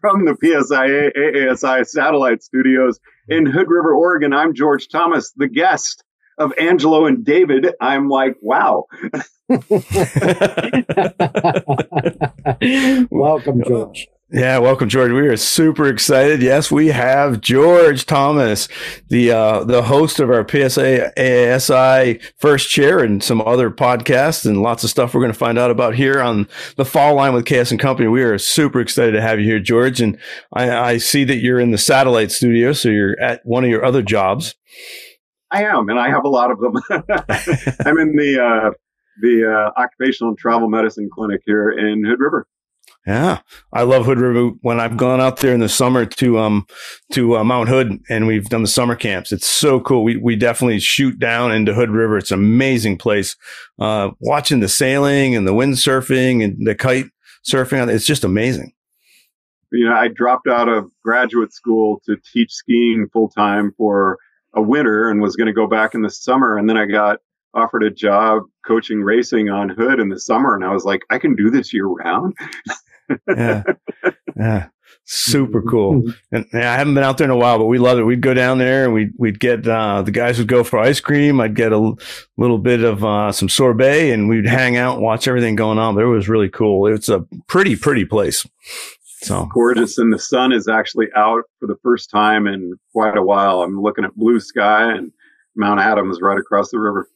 from the PSIA AASI satellite studios in Hood River, Oregon. I'm George Thomas, the guest of Angelo and David. I'm like, wow. Welcome, George. Yeah, welcome, George. We are super excited. Yes, we have George Thomas, the uh, the host of our PSIA AASI first chair and some other podcasts and lots of stuff we're going to find out about here on the fall line with KS and Company. We are super excited to have you here, George. And I, I see that you're in the satellite studio, so you're at one of your other jobs. I am, and I have a lot of them. I'm in the uh, the uh, occupational and travel medicine clinic here in Hood River. Yeah, I love Hood River. When I've gone out there in the summer to um to uh, Mount Hood and we've done the summer camps, it's so cool. We we definitely shoot down into Hood River. It's an amazing place. Uh, watching the sailing and the windsurfing and the kite surfing, it's just amazing. You know, I dropped out of graduate school to teach skiing full time for a winter and was going to go back in the summer, and then I got offered a job coaching racing on Hood in the summer, and I was like, I can do this year round. yeah. Yeah. Super cool. And yeah, I haven't been out there in a while, but we love it. We'd go down there and we'd, we'd get, uh, the guys would go for ice cream. I'd get a l- little bit of, uh, some sorbet and we'd hang out and watch everything going on. But it was really cool. It's a pretty, pretty place. So gorgeous. And the sun is actually out for the first time in quite a while. I'm looking at blue sky and Mount Adams right across the river.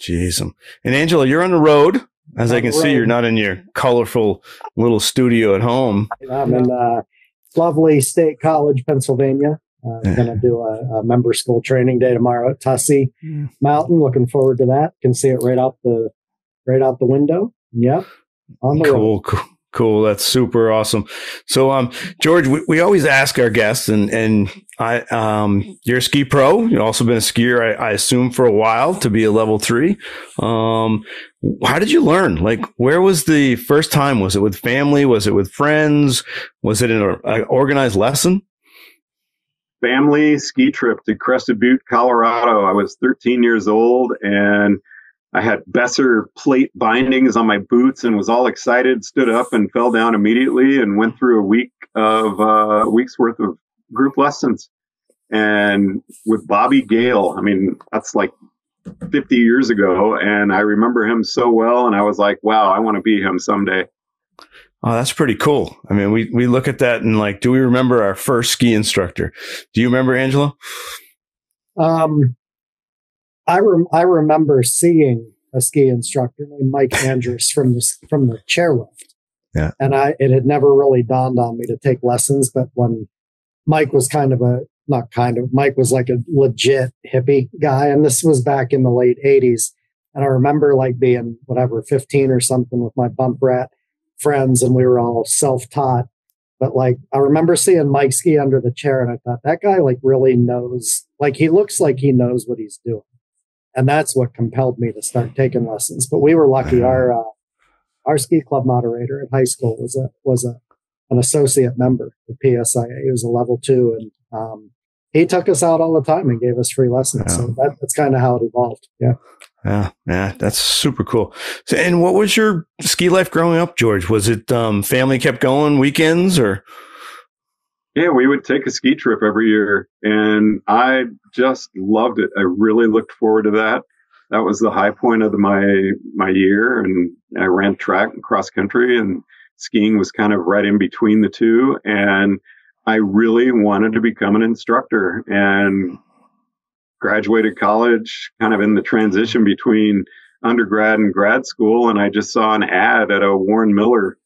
Jeez. And Angelo, you're on the road. As I can see, you're not in your colorful little studio at home. I'm in uh, lovely State College, Pennsylvania. Uh, I'm going to do a, a, member school training day tomorrow at Tussey yeah. Mountain. Looking forward to that. Can see it right out the right out the window. Yep, on the cool, road. Cool. Cool. That's super awesome. So, um, George, we, we always ask our guests and, and I, um, you're a ski pro. You've also been a skier, I, I assume for a while to be a level three. Um, how did you learn? Like, where was the first time? Was it with family? Was it with friends? Was it in an organized lesson? Family ski trip to Crested Butte, Colorado. I was 13 years old and I had Besser plate bindings on my boots and was all excited, stood up and fell down immediately and went through a week of uh, weeks worth of group lessons. And with Bobby Gale, I mean, that's like 50 years ago. And I remember him so well. And I was like, wow, I want to be him someday. Oh, that's pretty cool. I mean, we, we look at that and like, do we remember our first ski instructor? Do you remember Angelo? Um, I rem- I remember seeing a ski instructor named Mike Andrews from the from the chairlift. Yeah. And I it had never really dawned on me to take lessons, but when Mike was kind of a not kind of Mike was like a legit hippie guy, and this was back in the late '80s. And I remember like being whatever 15 or something with my bump rat friends, and we were all self-taught. But like I remember seeing Mike ski under the chair, and I thought that guy like really knows. Like he looks like he knows what he's doing and that's what compelled me to start taking lessons. But we were lucky. Our uh, our ski club moderator at high school was a was a an associate member of PSIA. He was a level two, and um, he took us out all the time and gave us free lessons. Yeah. So that, that's kind of how it evolved. Yeah. Yeah, yeah, that's super cool. So, and what was your ski life growing up, George? Was it um, family kept going weekends or? Yeah, we would take a ski trip every year, and I just loved it. I really looked forward to that. That was the high point of the, my my year, and I ran track and cross country, and skiing was kind of right in between the two. And I really wanted to become an instructor, and graduated college, kind of in the transition between undergrad and grad school, and I just saw an ad at a Warren Miller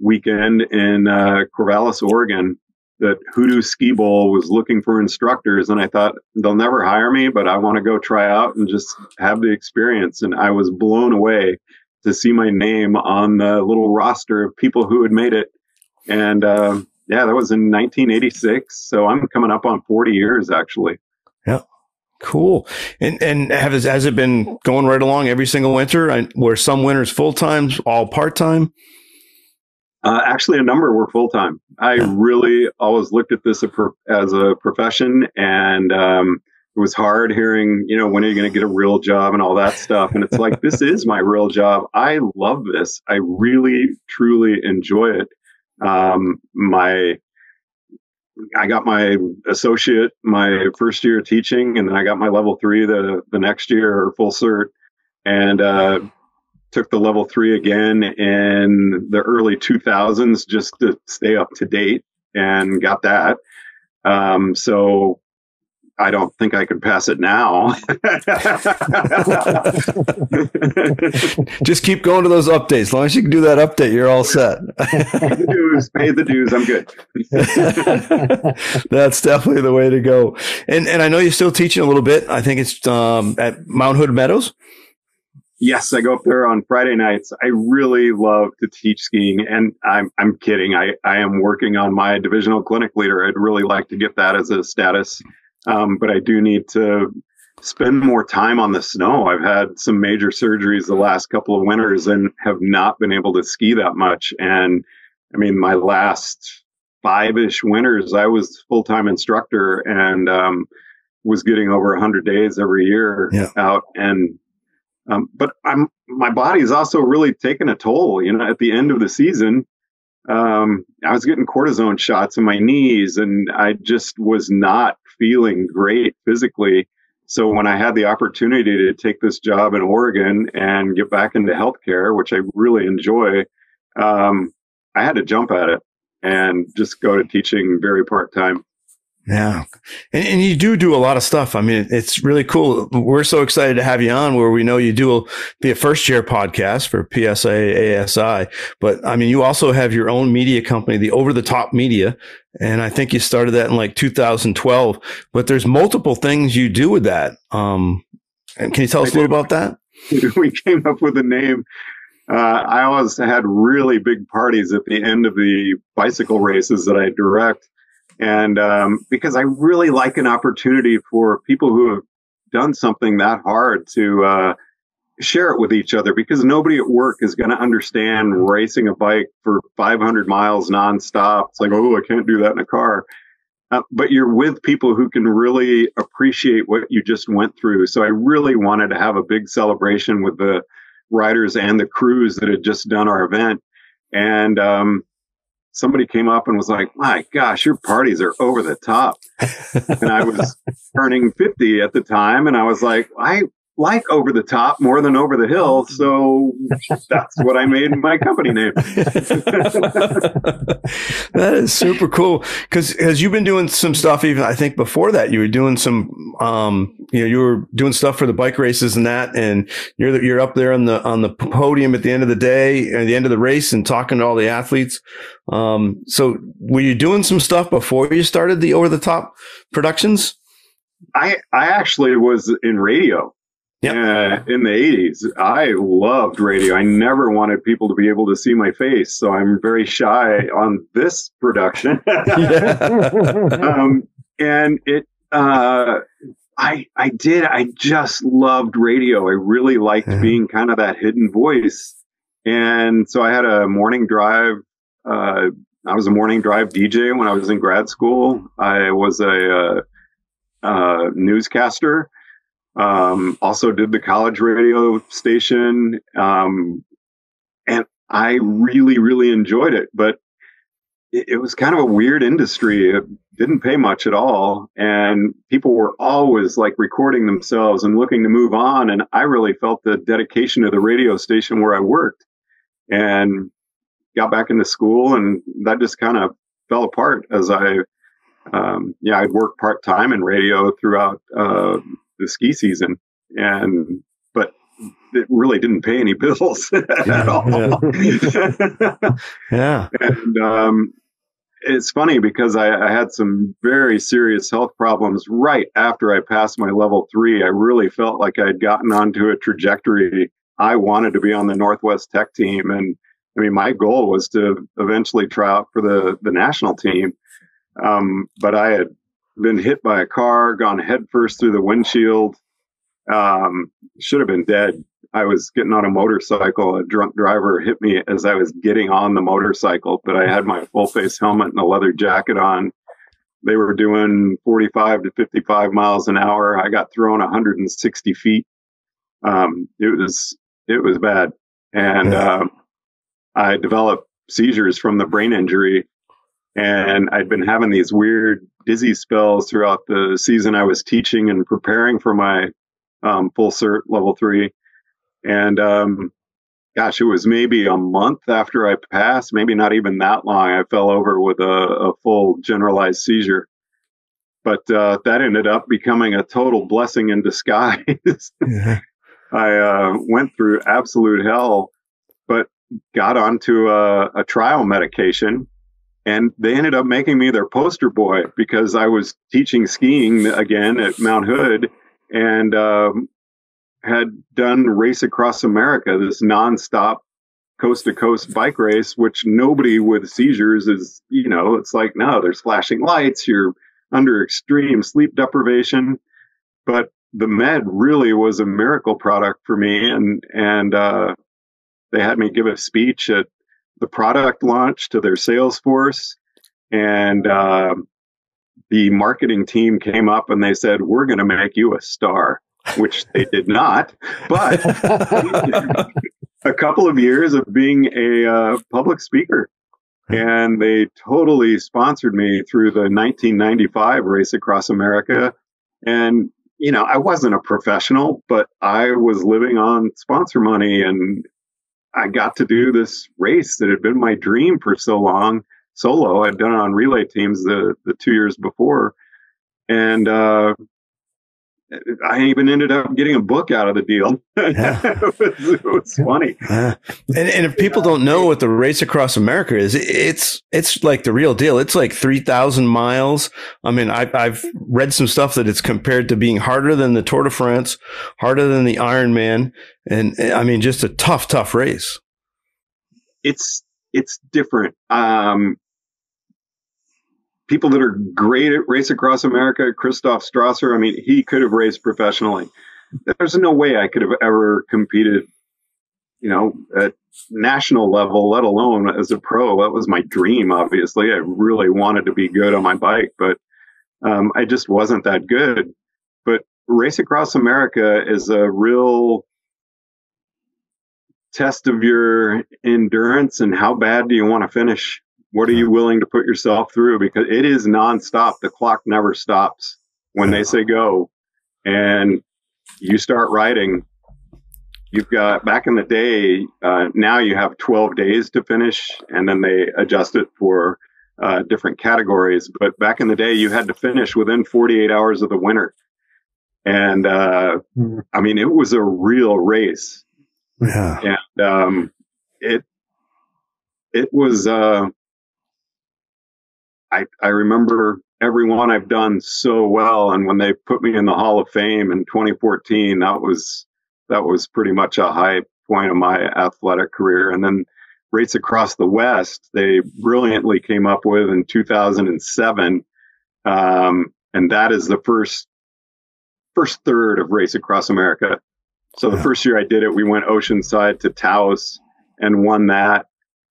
weekend in uh, Corvallis, Oregon, that Hoodoo Ski Bowl was looking for instructors, and I thought they'll never hire me, but I want to go try out and just have the experience. And I was blown away to see my name on the little roster of people who had made it. And uh, yeah, that was in 1986. So I'm coming up on 40 years actually. Yeah. Cool. And and has has it been going right along every single winter? I, some winters full time, all part time? Uh, actually, a number were full time. I really always looked at this as a profession, and um, it was hard hearing, you know, when are you going to get a real job and all that stuff. And it's like, this is my real job. I love this. I really, truly enjoy it. Um, my, I got my associate my first year teaching, and then I got my level three the the next year or full cert, and uh, took the level three again in the early 2000s just to stay up to date, and got that. Um, so I don't think I could pass it now. Just keep going to those updates. As long as you can do that update, you're all set. pay the dues, pay the dues. I'm good. That's definitely the way to go. And and I know you're still teaching a little bit. I think it's um, at Mount Hood Meadows. Yes, I go up there on Friday nights. I really love to teach skiing, and I'm I'm kidding. I I am working on my divisional clinic leader. I'd really like to get that as a status um, but I do need to spend more time on the snow. I've had some major surgeries the last couple of winters and have not been able to ski that much. And I mean, my last five ish winters, I was full time instructor and um, was getting over 100 days every year yeah. out. And um, but I'm my body is also really taking a toll. You know, at the end of the season, um, I was getting cortisone shots in my knees, and I just was not feeling great physically. So when I had the opportunity to take this job in Oregon and get back into healthcare, which I really enjoy, um, I had to jump at it and just go to teaching very part time. Yeah. And, and, you do do a lot of stuff. I mean, it's really cool. We're so excited to have you on where we know you do a, be a First Chair podcast for PSIA AASI. But I mean, you also have your own media company, the over the top media. And I think you started that in like 2012, but there's multiple things you do with that. Um, and can you tell us a little about that? we came up with a name. Uh, I always had really big parties at the end of the bicycle races that I direct and um, because I really like an opportunity for people who have done something that hard to uh, share it with each other because nobody at work is going to understand racing a bike for 500 miles nonstop. It's like, oh, I can't do that in a car. Uh, but you're with people who can really appreciate what you just went through. So I really wanted to have a big celebration with the riders and the crews that had just done our event. And um, somebody came up and was like, "My gosh, your parties are over the top." and I was turning 50 at the time and I was like, "I like over the top more than over the hill. So that's what I made my company name. that is super cool. Cause, cause you've been doing some stuff even, I think before that you were doing some, um, you know, you were doing stuff for the bike races and that, and you're, you're up there on the, on the podium at the end of the day, at the end of the race and talking to all the athletes. Um, so were you doing some stuff before you started the over the top productions? I, I actually was in radio Yep. Uh, in the 80s, I loved radio. I never wanted people to be able to see my face, so I'm very shy on this production. um, and it, uh, I, I did. I just loved radio. I really liked yeah. being kind of that hidden voice. And so I had a morning drive. Uh, I was a morning drive DJ when I was in grad school. I was a, uh, uh newscaster um, also did the college radio station. Um, and I really, really enjoyed it, but it, it, was kind of a weird industry. It didn't pay much at all. And people were always like recording themselves and looking to move on. And I really felt the dedication to the radio station where I worked and got back into school. And that just kind of fell apart as I, um, yeah, I'd worked part time in radio throughout, uh, the ski season, and but it really didn't pay any bills at all. Yeah, yeah. and um, it's funny because I, I, had some very serious health problems right after I passed my level three. I really felt like I had gotten onto a trajectory. I wanted to be on the Northwest Tech team, and I mean, my goal was to eventually try out for the the national team. Um, but I had been hit by a car, gone headfirst through the windshield. Um, should have been dead. I was getting on a motorcycle. A drunk driver hit me as I was getting on the motorcycle, but I had my full face helmet and a leather jacket on. they were doing 45 to 55 miles an hour. I got thrown 160 feet. Um, it was it was bad, and yeah. uh, I developed seizures from the brain injury, and I'd been having these weird dizzy spells throughout the season I was teaching and preparing for my um, full cert level three, and um, gosh, it was maybe a month after I passed, maybe not even that long. I fell over with a, a full generalized seizure. But uh, that ended up becoming a total blessing in disguise. yeah. I uh, went through absolute hell, but got onto a, a, trial medication. And they ended up making me their poster boy because I was teaching skiing again at Mount Hood. And um, had done Race Across America, this nonstop coast to coast bike race, which nobody with seizures is, you know, it's like, no, there's flashing lights, you're under extreme sleep deprivation. But the med really was a miracle product for me. And, and, uh, they had me give a speech at the product launch to their sales force. And, uh, the marketing team came up and they said, we're going to make you a star which they did not. But a couple of years of being a uh, public speaker. And they totally sponsored me through the 1995 race across America. And, you know, I wasn't a professional, but I was living on sponsor money and I got to do this race that had been my dream for so long solo. I'd done it on relay teams the, the two years before. And, uh, I even ended up getting a book out of the deal. Yeah. it, was, it, was, funny. Yeah. And, and, if people don't know what the race across America is, it's it's like the real deal. It's like three thousand miles. I mean, I, I've read some stuff that it's compared to being harder than the Tour de France, harder than the Ironman, and I mean, just a tough, tough race. It's it's different. Um, people that are great at race across America, Christoph Strasser, I mean, he could have raced professionally. There's no way I could have ever competed, you know, at national level, let alone as a pro. That was my dream, obviously. I really wanted to be good on my bike, but um, I just wasn't that good. But Race Across America is a real test of your endurance and how bad do you want to finish what are you willing to put yourself through? Because it is nonstop. The clock never stops when they say go. And you start writing. You've got back in the day, uh, now you have 12 days to finish, and then they adjust it for uh, different categories. But back in the day, you had to finish within 48 hours of the winner. And uh, mm-hmm. I mean, it was a real race. Yeah. And um, it, it was, uh, I, I remember everyone I've done so well. And when they put me in the Hall of Fame in 2014, that was, that was pretty much a high point of my athletic career. And then Race Across the West, they brilliantly came up with in 2007. Um, and that is the first, first third of Race Across America. So the first year I did it, we went Oceanside to Taos and won that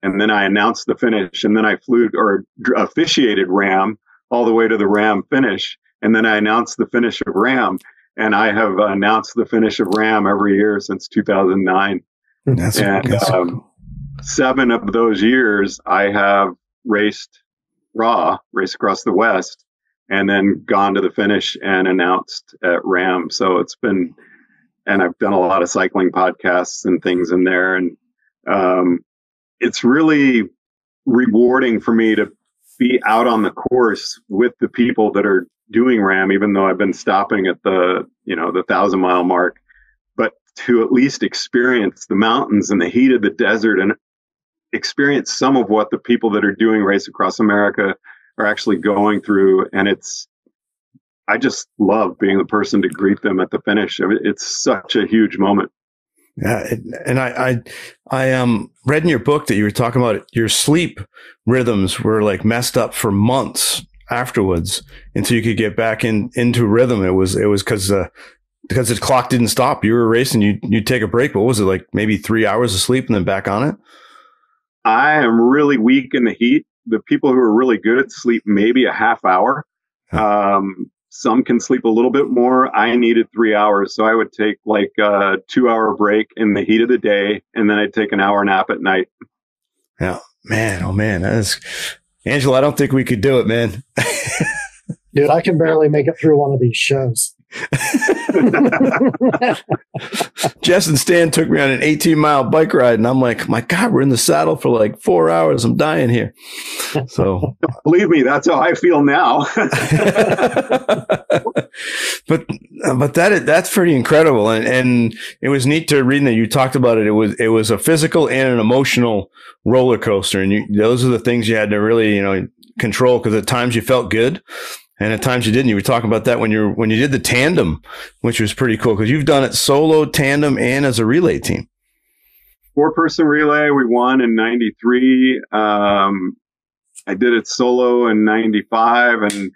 and then I announced the finish, and then I flew or officiated RAAM all the way to the RAAM finish, and then I announced the finish of RAAM, and I have announced the finish of RAAM every year since 2009. That's, and that's um, cool. seven of those years, I have raced RAW, race across the West, and then gone to the finish and announced at RAAM. So it's been, and I've done a lot of cycling podcasts and things in there, and um, it's really rewarding for me to be out on the course with the people that are doing RAAM, even though I've been stopping at the, you know, the thousand mile mark, but to at least experience the mountains and the heat of the desert and experience some of what the people that are doing race across America are actually going through. And it's, I just love being the person to greet them at the finish. I mean, it's such a huge moment. Yeah, and I, I, I um read in your book that you were talking about your sleep rhythms were like messed up for months afterwards until you could get back in into rhythm. It was it was because uh, because the clock didn't stop. You were racing. You you take a break. What was it like? Maybe three hours of sleep and then back on it. I am really weak in the heat. The people who are really good at sleep, maybe a half hour. Um, some can sleep a little bit more. I needed three hours. So I would take like a two hour break in the heat of the day and then I'd take an hour nap at night. Yeah, man. Oh man. That's Angelo. I don't think we could do it, man. Dude, I can barely make it through one of these shows. Jess and Stan took me on an 18 mile bike ride, and I'm like, my God, we're in the saddle for like four hours. I'm dying here. So, believe me, that's how I feel now. but but that that's pretty incredible, and and it was neat to read that you talked about it. It was it was a physical and an emotional roller coaster, and you, those are the things you had to really you know control because at times you felt good and at times you didn't. You were talking about that when you when you did the tandem, which was pretty cool because you've done it solo, tandem, and as a relay team. Four person relay, we won in '93. Um, I did it solo in '95, and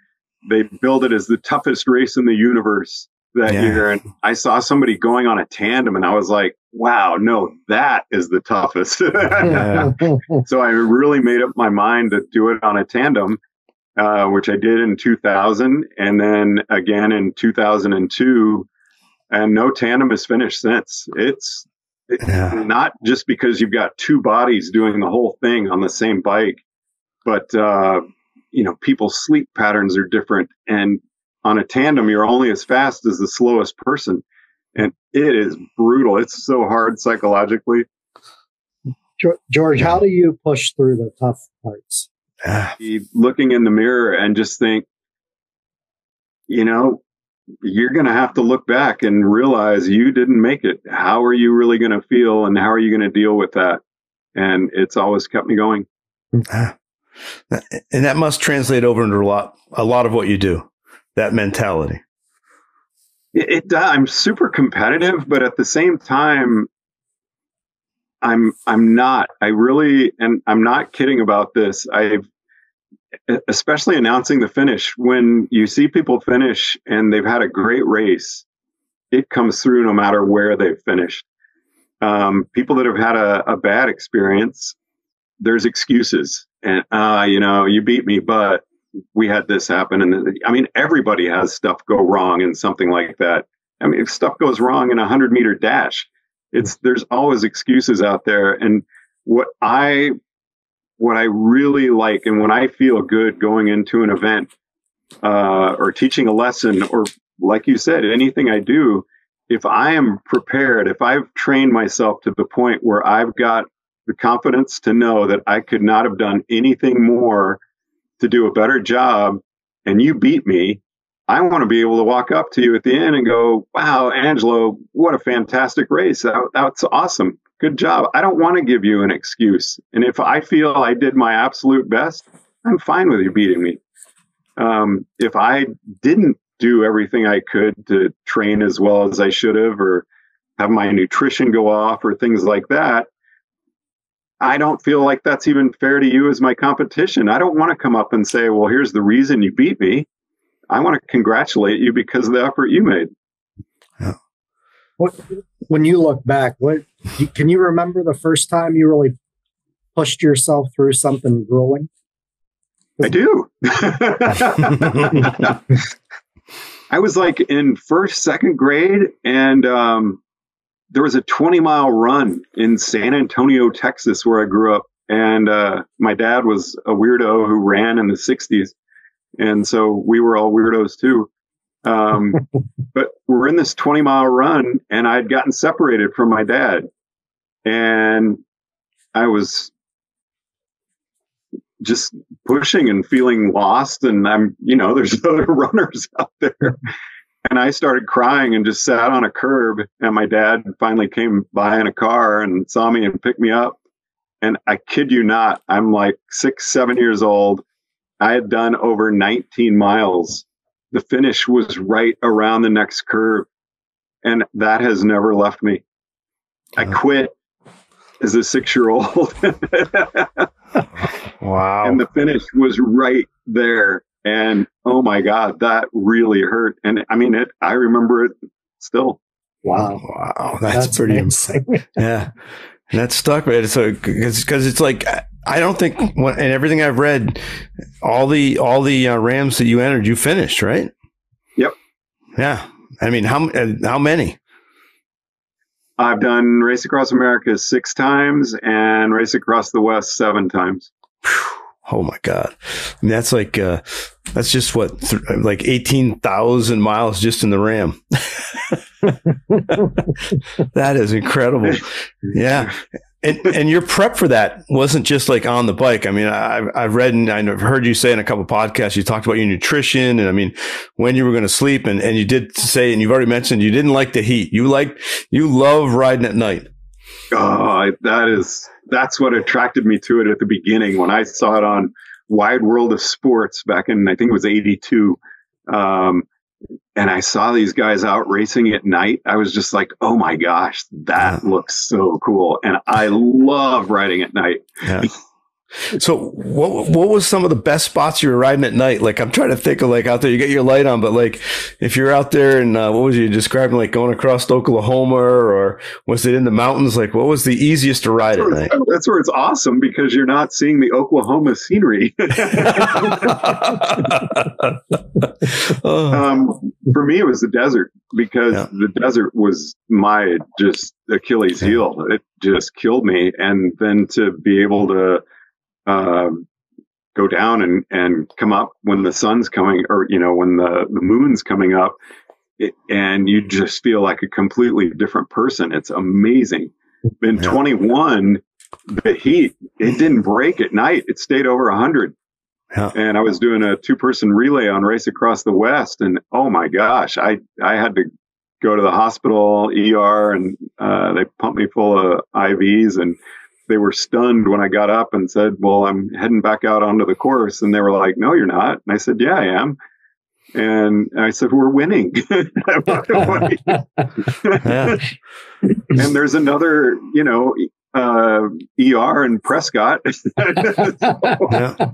they billed it as the toughest race in the universe that yeah. year. And I saw somebody going on a tandem, and I was like, "Wow, no, that is the toughest." so I really made up my mind to do it on a tandem uh, which I did in 2000 and then again in 2002. And no tandem has finished since. It's, it's yeah. not just because you've got two bodies doing the whole thing on the same bike, but, uh, you know, people's sleep patterns are different. And on a tandem, you're only as fast as the slowest person. And it is brutal. It's so hard psychologically. George, how do you push through the tough parts? Ah. looking in the mirror and just think, you know, you're going to have to look back and realize you didn't make it. How are you really going to feel and how are you going to deal with that? And it's always kept me going. Mm-hmm. Ah. And that must translate over into a lot, a lot of what you do, that mentality. It, it I'm super competitive, but at the same time, I'm I'm not. I really and I'm not kidding about this. I've especially announcing the finish when you see people finish and they've had a great race, it comes through no matter where they've finished. Um, people that have had a, a, bad experience, there's excuses, and uh, you know, you beat me, but we had this happen, and I mean, everybody has stuff go wrong in something like that. I mean, if stuff goes wrong in a hundred meter dash, it's there's always excuses out there, and what I what I really like and when I feel good going into an event uh, or teaching a lesson or like you said, anything I do, if I am prepared, if I've trained myself to the point where I've got the confidence to know that I could not have done anything more to do a better job and you beat me, I want to be able to walk up to you at the end and go, wow, Angelo, what a fantastic race. That, that's awesome good job. I don't want to give you an excuse. And if I feel I did my absolute best, I'm fine with you beating me. Um, if I didn't do everything I could to train as well as I should have, or have my nutrition go off, or things like that, I don't feel like that's even fair to you as my competition. I don't want to come up and say, well, here's the reason you beat me. I want to congratulate you because of the effort you made. Yeah. What, when you look back, what can you remember the first time you really pushed yourself through something grueling? I do. I was like in first, second grade, and um, there was a 20 mile run in San Antonio, Texas, where I grew up. And uh, my dad was a weirdo who ran in the 60s. And so we were all weirdos too. Um, but we're in this 20 mile run and I'd gotten separated from my dad and I was just pushing and feeling lost. And I'm, you know, there's other runners out there. And I started crying and just sat on a curb. And my dad finally came by in a car and saw me and picked me up. And I kid you not, I'm like six, seven years old. I had done over 19 miles the finish was right around the next curve. And that has never left me. I uh-huh. quit as a six year old. wow. And the finish was right there. And oh my God, that really hurt. And I mean, it, I remember it still. Wow. Wow. That's, That's pretty amazing. yeah. That stuck, man. So, because it's like, I don't think, and everything I've read, all the all the uh, RAAMs that you entered, you finished, right? Yep. Yeah. I mean, how uh, how many? I've done Race Across America six times and Race Across the West seven times. Oh my god, I mean, that's like uh, that's just what th- like eighteen thousand miles just in the RAAM. that is incredible. Yeah, and and your prep for that wasn't just like on the bike. I mean, I've I've read and I've heard you say in a couple podcasts you talked about your nutrition and I mean when you were going to sleep and and you did say and you've already mentioned you didn't like the heat. You like you love riding at night. Oh, that is that's what attracted me to it at the beginning when I saw it on Wide World of Sports back in I think it was '82. Um, and I saw these guys out racing at night, I was just like, oh my gosh, that yeah. looks so cool. And I love riding at night. Yeah. So what what was some of the best spots you were riding at night? Like I'm trying to think of like out there, you get your light on, but like if you're out there and uh, what was you describing, like going across Oklahoma or was it in the mountains? Like what was the easiest to ride that's at night? That's where it's awesome because you're not seeing the Oklahoma scenery. um, for me, it was the desert because yeah. the desert was my just Achilles heel. It just killed me, and then to be able to uh, go down and, and come up when the sun's coming or, you know, when the, the moon's coming up it, and you just feel like a completely different person. It's amazing. In yeah. 21, the heat, it didn't break at night. It stayed over 100. Yeah. And I was doing a two person relay on Race Across the West. And oh my gosh, I, I had to go to the hospital, ER, and uh, they pumped me full of IVs. And they were stunned when I got up and said, "Well, I'm heading back out onto the course," and they were like, "No, you're not." And I said, "Yeah, I am." And I said, "We're winning." and there's another, you know, uh, ER in Prescott. yeah.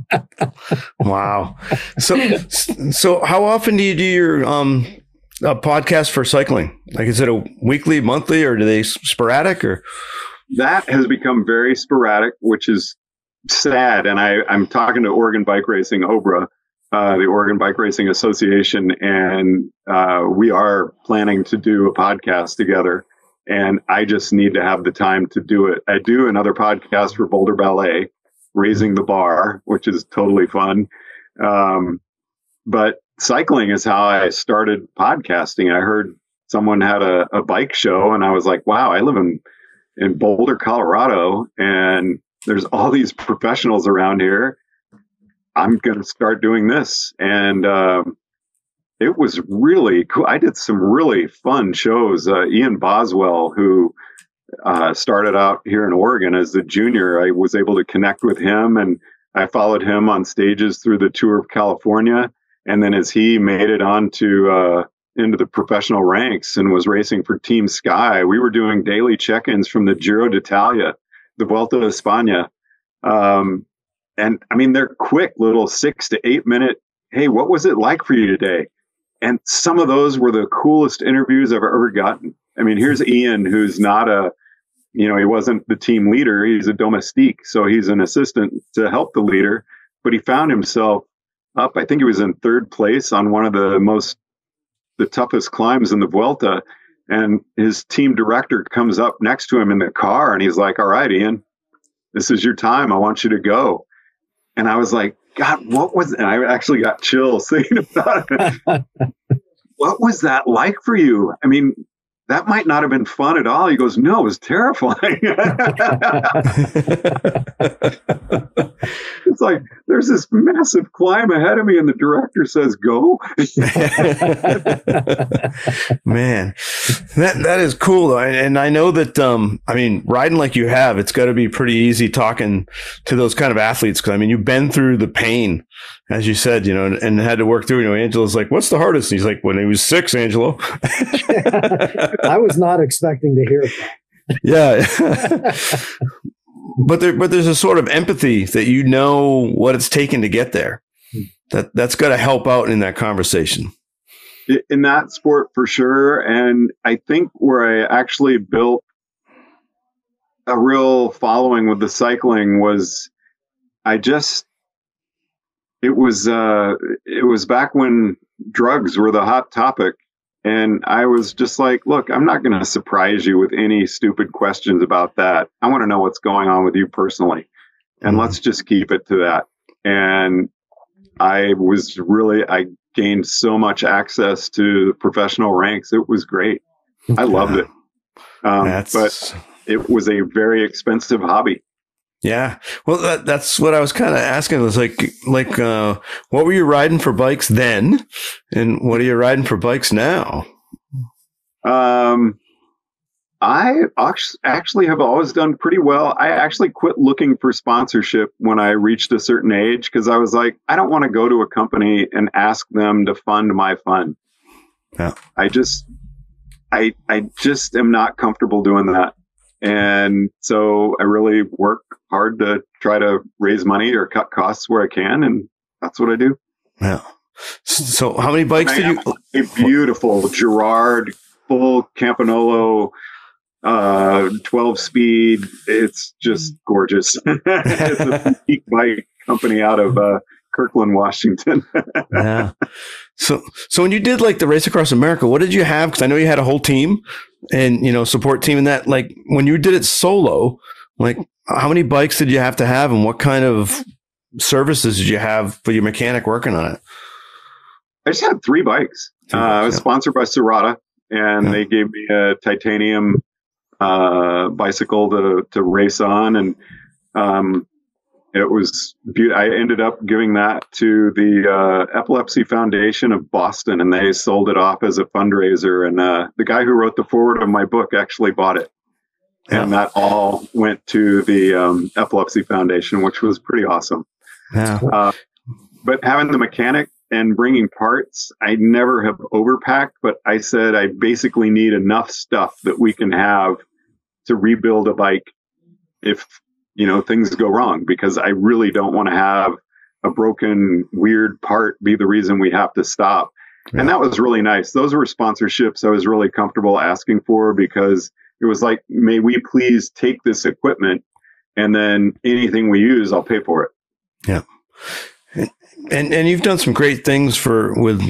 Wow. So, so how often do you do your um, podcast for cycling? Like, is it a weekly, monthly, or do they sporadic or? That has become very sporadic, which is sad. And I, I'm talking to Oregon Bike Racing, OBRA, uh, the Oregon Bike Racing Association, and uh, we are planning to do a podcast together. And I just need to have the time to do it. I do another podcast for Boulder Ballet, Raising the Bar, which is totally fun. Um, but cycling is how I started podcasting. I heard someone had a, a bike show, and I was like, wow, I live in in Boulder, Colorado, and there's all these professionals around here. I'm going to start doing this. And um, it was really cool. I did some really fun shows. Uh, Ian Boswell, who uh, started out here in Oregon as a junior, I was able to connect with him and I followed him on stages through the tour of California. And then as he made it on to uh, into the professional ranks and was racing for Team Sky. We were doing daily check-ins from the Giro d'Italia, the Vuelta a España. Um, and I mean, they're quick little six to eight minute. Hey, what was it like for you today? And some of those were the coolest interviews I've ever gotten. I mean, here's Ian, who's not a, you know, he wasn't the team leader. He's a domestique. So he's an assistant to help the leader, but he found himself up. I think he was in third place on one of the most the toughest climbs in the Vuelta. And his team director comes up next to him in the car and he's like, All right, Ian, this is your time. I want you to go. And I was like, God, what was, and I actually got chills thinking about it. what was that like for you? I mean, that might not have been fun at all. He goes, no, it was terrifying. it's like there's this massive climb ahead of me, and the director says, "Go." Man, that that is cool, though. and I know that. Um, I mean, riding like you have, it's got to be pretty easy talking to those kind of athletes because I mean, you've been through the pain as you said, you know, and, and, had to work through. You know, Angelo's like, "What's the hardest?" And he's like, "When he was six, Angelo." I was not expecting to hear that. Yeah, but there, but there's a sort of empathy that you know what it's taken to get there. That that's got to help out in that conversation. In that sport, for sure, and I think where I actually built a real following with the cycling was I just it was uh, it was back when drugs were the hot topic, and I was just like, look, I'm not going to surprise you with any stupid questions about that. I want to know what's going on with you personally, and mm-hmm. let's just keep it to that. And I was really I gained so much access to professional ranks. It was great. I loved it. Um, but it was a very expensive hobby. Yeah. Well, that, that's what I was kind of asking. It was like, like, uh, what were you riding for bikes then? And what are you riding for bikes now? Um, I actually have always done pretty well. I actually quit looking for sponsorship when I reached a certain age because I was like, I don't want to go to a company and ask them to fund my fun. Yeah. I just, I, I just am not comfortable doing that. And so I really work hard to try to raise money or cut costs where I can. And that's what I do. Yeah. So how many bikes did you? A beautiful Girard full Campagnolo uh 12 speed it's just gorgeous it's a boutique bike company out of uh kirkland washington yeah so so when you did like the race across america what did you have because i know you had a whole team and you know support team and that like when you did it solo like how many bikes did you have to have and what kind of services did you have for your mechanic working on it i just had three bikes, uh, i was yeah. sponsored by Serotta and yeah. they gave me a titanium uh, bicycle to to race on, and um, it was. Be- I ended up giving that to the uh, Epilepsy Foundation of Boston, and they sold it off as a fundraiser. And uh, the guy who wrote the forward of my book actually bought it, yeah. and that all went to the um, Epilepsy Foundation, which was pretty awesome. Yeah. Uh, but having the mechanic and bringing parts, I never have overpacked, but I said I basically need enough stuff that we can have to rebuild a bike if, you know, things go wrong because I really don't want to have a broken, weird part be the reason we have to stop. Yeah. And that was really nice. Those were sponsorships I was really comfortable asking for because it was like, may we please take this equipment and then anything we use, I'll pay for it. Yeah and and you've done some great things for with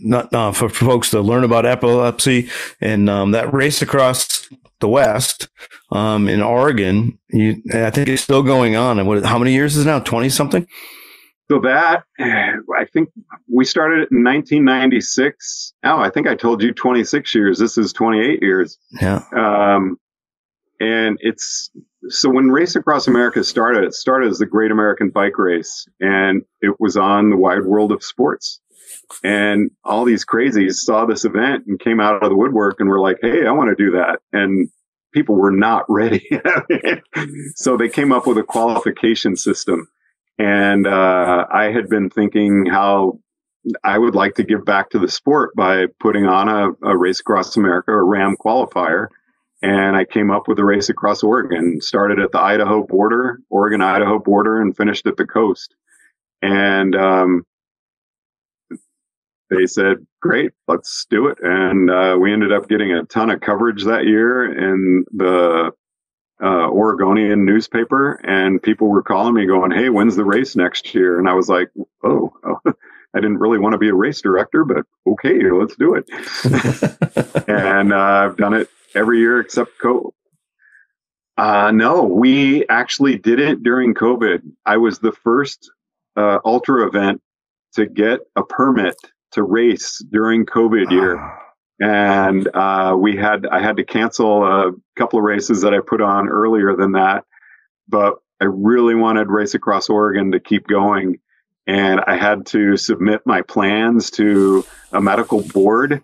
not uh, for folks to learn about epilepsy and um, that race across the West um, in Oregon. You, I think it's still going on. And what? How many years is it now? Twenty something. So that I think we started it in 1996. Oh, I think I told you 26 years. This is 28 years. Yeah. Um, and it's so when Race Across America started, it started as the Great American Bike Race, and it was on the wide world of sports. And all these crazies saw this event and came out of the woodwork and were like, "Hey, I want to do that." And people were not ready, so they came up with a qualification system. And uh, I had been thinking how I would like to give back to the sport by putting on a, a Race Across America a RAAM qualifier and I came up with a race across Oregon. Started at the Idaho border, Oregon Idaho border, and finished at the coast. And um, they said, "Great, let's do it." And uh, we ended up getting a ton of coverage that year in the uh, Oregonian newspaper, and people were calling me, going, "Hey, when's the race next year?" And I was like, "Oh." oh. I didn't really want to be a race director, but okay, let's do it. and uh, I've done it every year except COVID. Uh, no, we actually did it during COVID. I was the first uh, ultra event to get a permit to race during COVID year. And uh, we had I had to cancel a couple of races that I put on earlier than that, but I really wanted Race Across Oregon to keep going, and I had to submit my plans to a medical board,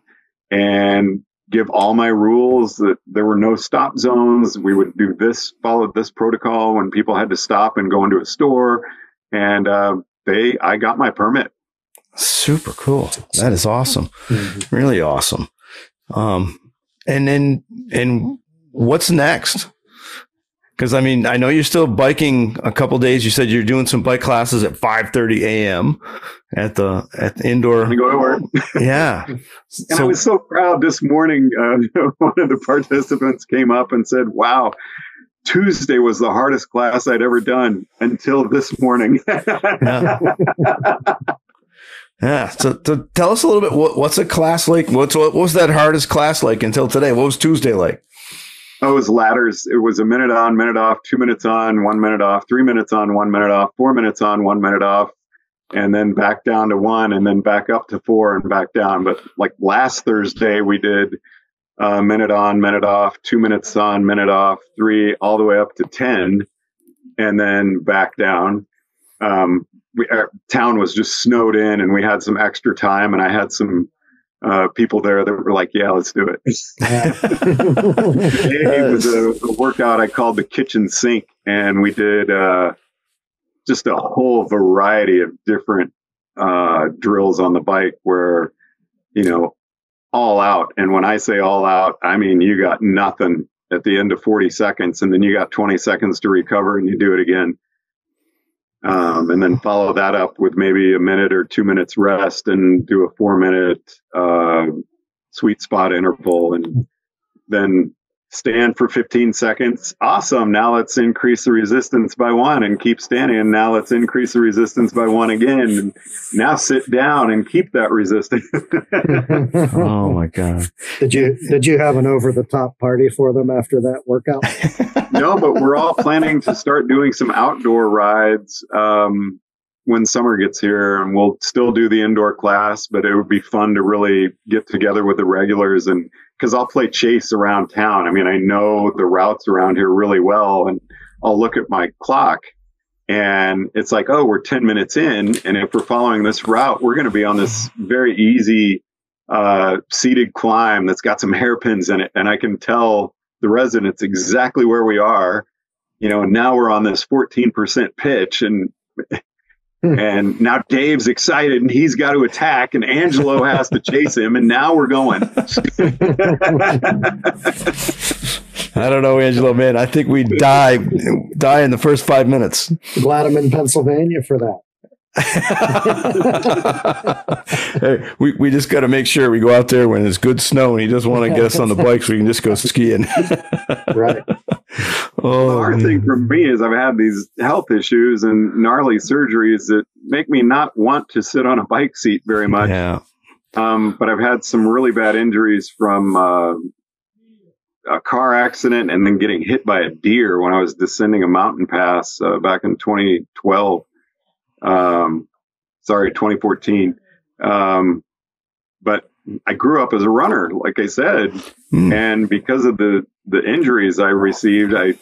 and give all my rules that there were no stop zones. We would do this, follow this protocol when people had to stop and go into a store. And uh, they, I got my permit. Super cool. That is awesome. Mm-hmm. Really awesome. Um, and then, and what's next? Because I mean, I know you're still biking a couple days. You said you're doing some bike classes at 5:30 a.m. at the at the indoor. go to work. yeah. so, I was so proud this morning. Uh, one of the participants came up and said, "Wow, Tuesday was the hardest class I'd ever done until this morning. yeah. Yeah. So, so, tell us a little bit. What, what's a class like? What's what was that hardest class like until today? What was Tuesday like? Oh, it was ladders. It was a minute on, minute off, two minutes on, one minute off, three minutes on, one minute off, four minutes on, one minute off, and then back down to one, and then back up to four and back down. But like last Thursday, we did uh, minute on, minute off, two minutes on, minute off, three, all the way up to 10, and then back down. Um, we, our town was just snowed in and we had some extra time and I had some uh, people there that were like, yeah, let's do it. it was a, a, workout I called the kitchen sink and we did uh, just a whole variety of different uh, drills on the bike where, you know, all out. And when I say all out, I mean you got nothing at the end of 40 seconds, and then you got 20 seconds to recover, and you do it again. Um, and then follow that up with maybe a minute or two minutes rest, and do a four minute uh, sweet spot interval, and then stand for 15 seconds. Awesome. Now let's increase the resistance by one and keep standing. And now let's increase the resistance by one again. And now sit down and keep that resistance. oh my God. Did you, did you have an over the top party for them after that workout? no, but we're all planning to start doing some outdoor rides. Um, when summer gets here and we'll still do the indoor class, but it would be fun to really get together with the regulars and because I'll play chase around town. I mean, I know the routes around here really well and I'll look at my clock and it's like, oh, we're 10 minutes in. And if we're following this route, we're going to be on this very easy, uh, seated climb that's got some hairpins in it. And I can tell the residents exactly where we are, you know, and now we're on this 14% pitch and. And now Dave's excited and he's got to attack, and Angelo has to chase him, and now we're going. I don't know, Angelo, man. I think we die die in the first five minutes. Glad I'm in Pennsylvania for that. hey, we, we just got to make sure we go out there when it's good snow and he doesn't want to get us on the bike so we can just go skiing. right. Oh, the hard man. thing for me is I've had these health issues and gnarly surgeries that make me not want to sit on a bike seat very much. Yeah. Um, but I've had some really bad injuries from uh, a car accident and then getting hit by a deer when I was descending a mountain pass uh, back in 2012 um, sorry, 2014. Um, but I grew up as a runner, like I said, mm. and because of the the injuries I received, I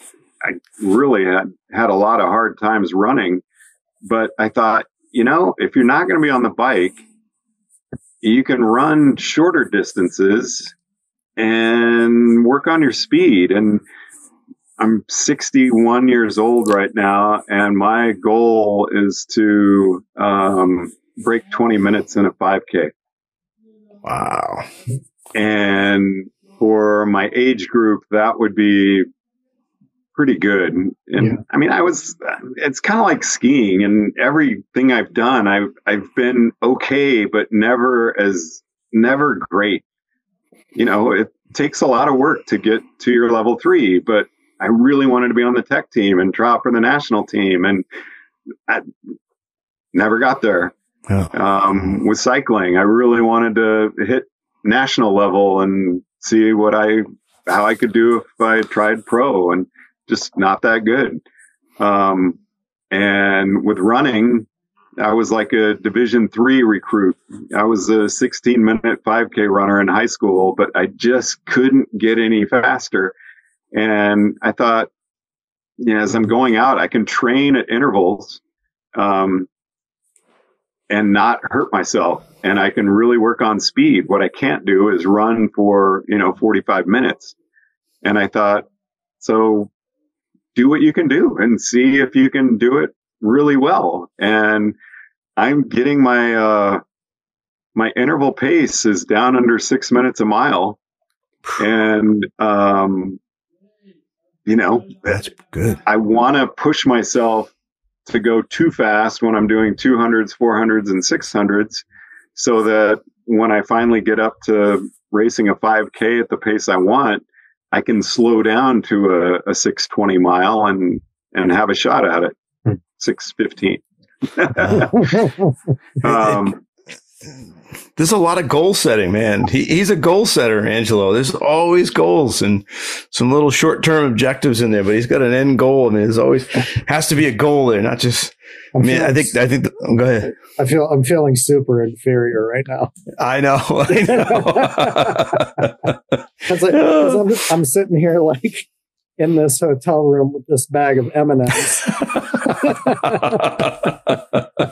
I really had had a lot of hard times running. But I thought, you know, if you're not going to be on the bike, you can run shorter distances and work on your speed. And I'm 61 years old right now, and my goal is to um, break 20 minutes in a 5K. Wow. And for my age group, that would be pretty good. And, yeah. I mean, I was, it's kind of like skiing and everything I've done, I've, I've been okay, but never as, never great. You know, it takes a lot of work to get to your level three, but I really wanted to be on the tech team and try for the national team, and I never got there. Yeah. Um, with cycling, I really wanted to hit national level and see what I how I could do if I tried pro, and just not that good. Um, and with running, I was like a Division three recruit. I was a 16 minute 5K runner in high school, but I just couldn't get any faster. And I thought, you know, as I'm going out, I can train at intervals, um, and not hurt myself. And I can really work on speed. What I can't do is run for, you know, 45 minutes. And I thought, so do what you can do and see if you can do it really well. And I'm getting my, uh, my interval pace is down under six minutes a mile. And, um, you know, that's good. I want to push myself to go too fast when I'm doing 200s, 400s, and 600s so that when I finally get up to racing a 5K at the pace I want, I can slow down to a, a 620 mile and, and have a shot at it. Hmm. 615. um, there's a lot of goal setting, man. He, he's a goal setter, Angelo. There's always goals and some little short term objectives in there, but he's got an end goal. I mean, there's always has to be a goal there, not just. I mean, I think I think. The, oh, go ahead. I feel I'm feeling super inferior right now. I know. I know. like, I'm, I'm sitting here like in this hotel room with this bag of M&Ms. and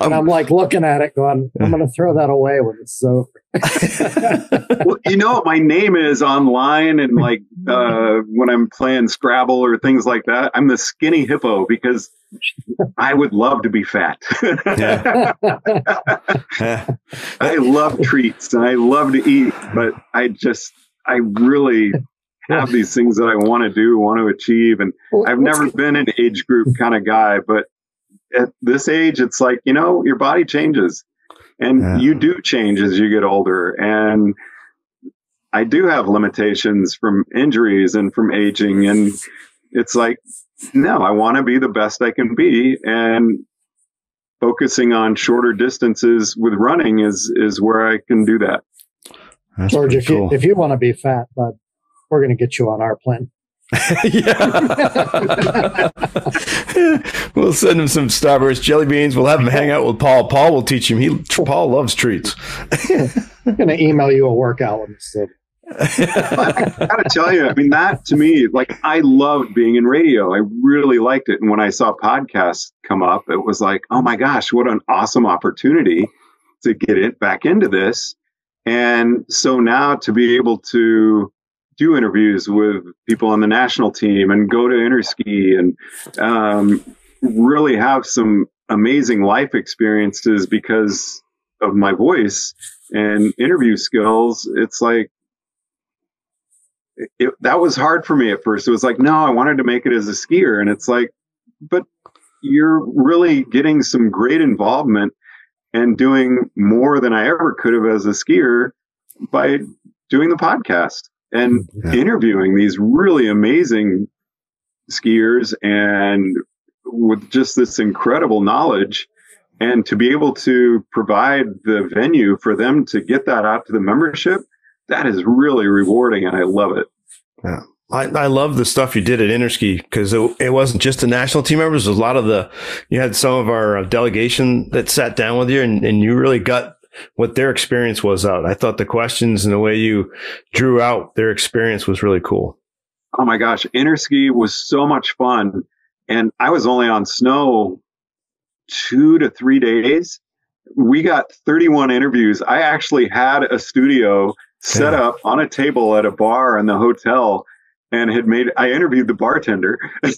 I'm like looking at it going, I'm going to throw that away when it's over. well, you know, what my name is online and like uh, when I'm playing Scrabble or things like that, I'm the skinny hippo because I would love to be fat. I love treats and I love to eat, but I just, I really have these things that I want to do, want to achieve. And well, I've never been an age group kind of guy, but at this age, it's like, you know, your body changes and yeah. you do change as you get older. And I do have limitations from injuries and from aging. And it's like, no, I want to be the best I can be. And focusing on shorter distances with running is, is where I can do that. That's George, if cool. you, if you want to be fat, but we're going to get you on our plan. we'll send him some Starburst jelly beans. We'll have him hang out with Paul. Paul will teach him. He Paul loves treats. I'm going to email you a workout instead. I gotta tell you, I mean, that to me, like, I loved being in radio. I really liked it. And when I saw podcasts come up, it was like, oh my gosh, what an awesome opportunity to get it back into this. And so now to be able to do interviews with people on the national team and go to interski and um, really have some amazing life experiences because of my voice and interview skills. It's like, it, that was hard for me at first. It was like, no, I wanted to make it as a skier. And it's like, but you're really getting some great involvement and doing more than I ever could have as a skier by doing the podcast and yeah. interviewing these really amazing skiers and with just this incredible knowledge and to be able to provide the venue for them to get that out to the membership that is really rewarding and i love it yeah I, I love the stuff you did at Interski because it, it, wasn't just the national team members. It was a lot of the, you had some of our uh, delegation that sat down with you and, and you really got what their experience was out. I thought the questions and the way you drew out their experience was really cool. Oh my gosh, interski was so much fun. And I was only on snow two to three days. We got 31 interviews. I actually had a studio set yeah. up on a table at a bar in the hotel and had made I interviewed the bartender. but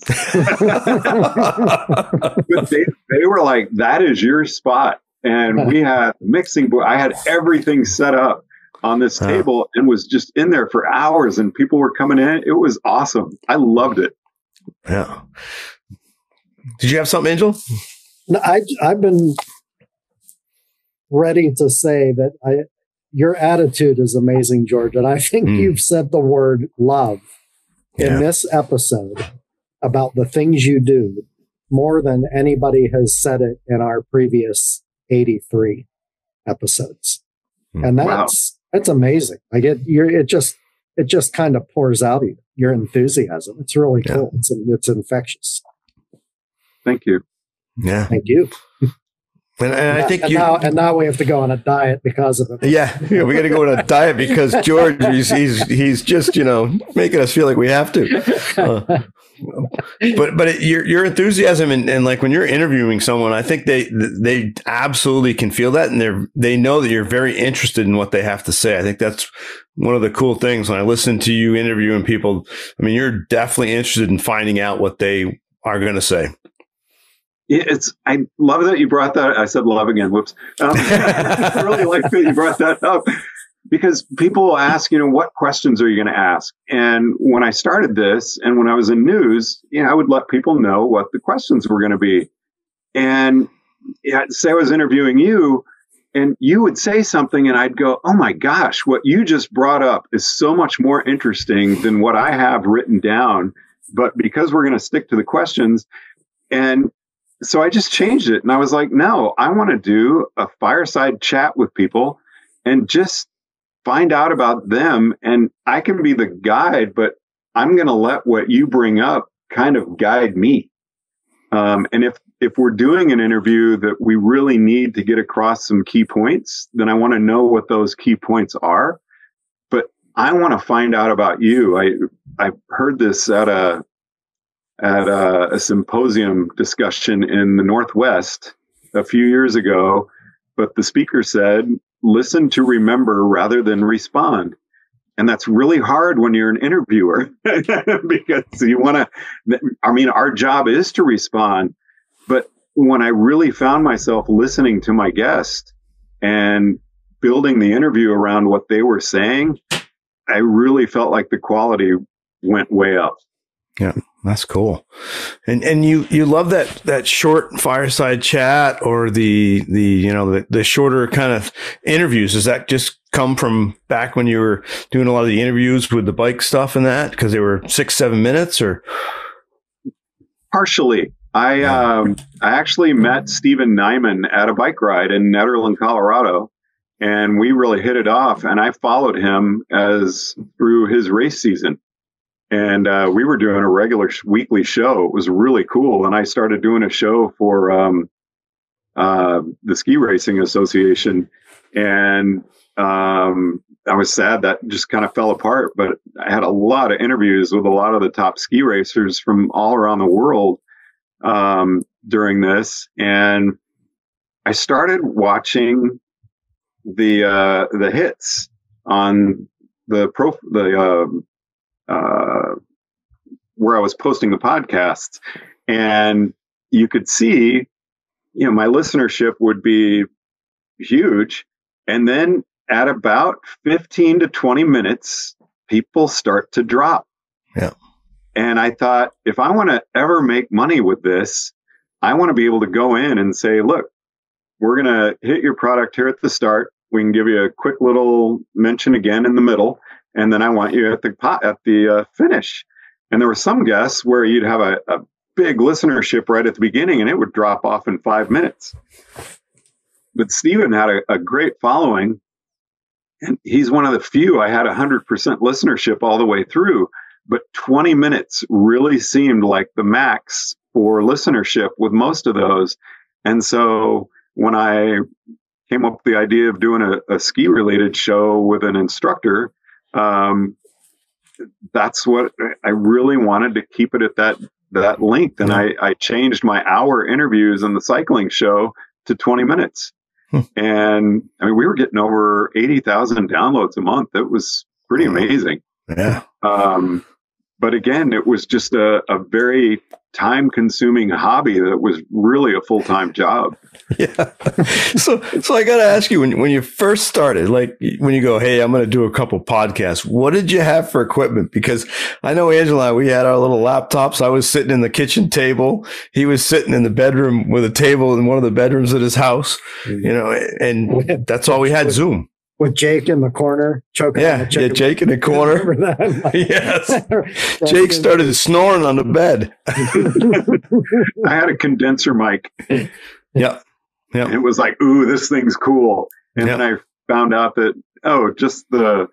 they, they were like, that is your spot and we had mixing board. I had everything set up on this table and was just in there for hours and people were coming in. It was awesome. I loved it. Yeah. Did you have something, Angel? No, I, I've been ready to say that I, your attitude is amazing, George. And I think mm. you've said the word love in this episode about the things you do more than anybody has said it in our previous 83 episodes. Hmm. And that's, wow. that's amazing. Like it, you're, it just, it just kind of pours out of you, your enthusiasm. It's really yeah. cool. It's, it's infectious. Thank you. Yeah. Thank you. And, and, I think and you now, and now we have to go on a diet because of it. Yeah, yeah we got to go on a diet because George he's, he's he's just you know making us feel like we have to. Uh, but but it, your your enthusiasm and, and like when you're interviewing someone, I think they they absolutely can feel that, and they're they know that you're very interested in what they have to say. I think that's one of the cool things when I listen to you interviewing people. I mean, you're definitely interested in finding out what they are going to say. It's I love that you brought that. I said love again. Whoops. Um, I really like that you brought that up because people ask, you know, what questions are you going to ask? And when I started this and when I was in news, you know, I would let people know what the questions were going to be. And yeah, say I was interviewing you, and you would say something and I'd go, Oh my gosh, what you just brought up is so much more interesting than what I have written down. But because we're going to stick to the questions and so I just changed it and I was like, no, I want to do a fireside chat with people and just find out about them. And I can be the guide, but I'm going to let what you bring up kind of guide me. Um, and if if we're doing an interview that we really need to get across some key points, then I want to know what those key points are. But I want to find out about you. I I heard this at a at a, a symposium discussion in the Northwest a few years ago, but the speaker said, "Listen to remember rather than respond." And that's really hard when you're an interviewer because you want to. I mean, our job is to respond, but when I really found myself listening to my guest and building the interview around what they were saying, I really felt like the quality went way up. Yeah, that's cool. And and you you love that that short fireside chat or the the you know the, the shorter kind of interviews. Does that just come from back when you were doing a lot of the interviews with the bike stuff and that because they were six seven minutes or partially I um, I actually met Stephen Nyman at a bike ride in Nederland, Colorado, and we really hit it off. And I followed him as through his race season, and uh, we were doing a regular sh- weekly show. It was really cool, and I started doing a show for um, uh, the Ski Racing Association, and um, I was sad that just kind of fell apart. But I had a lot of interviews with a lot of the top ski racers from all around the world um, during this, and I started watching the uh, the hits on the pro the uh, where I was posting the podcasts, and you could see, you know, my listenership would be huge, and then at about fifteen to twenty minutes, people start to drop. Yeah. And I thought, if I want to ever make money with this, I want to be able to go in and say, look, we're going to hit your product here at the start. We can give you a quick little mention again in the middle. And then I want you at the pot, at the uh, finish. And there were some guests where you'd have a, a big listenership right at the beginning and it would drop off in five minutes. But Stephen had a, a great following. And he's one of the few I had 100% listenership all the way through but 20 minutes really seemed like the max for listenership with most of those. And so when I came up with the idea of doing a, a ski related show with an instructor, um, that's what I really wanted to keep it at that that length. And I, I changed my hour interviews in the cycling show to 20 minutes. Hmm. And I mean, we were getting over 80,000 downloads a month. It was pretty amazing. Yeah. Um, but again, it was just a, a very time consuming hobby that was really a full time job. Yeah. So, so I got to ask you when, when you first started, like when you go, Hey, I'm going to do a couple podcasts, what did you have for equipment? Because I know Angelo, we had our little laptops. I was sitting in the kitchen table. He was sitting in the bedroom with a table in one of the bedrooms at his house, mm-hmm. you know, and that's all we had Zoom with Jake in the corner choking. Yeah, yeah, Jake in the corner. yes, Jake started snoring on the bed. I had a condenser mic. Yeah, yeah. It was like, ooh, this thing's cool. And yep. then I found out that oh, just the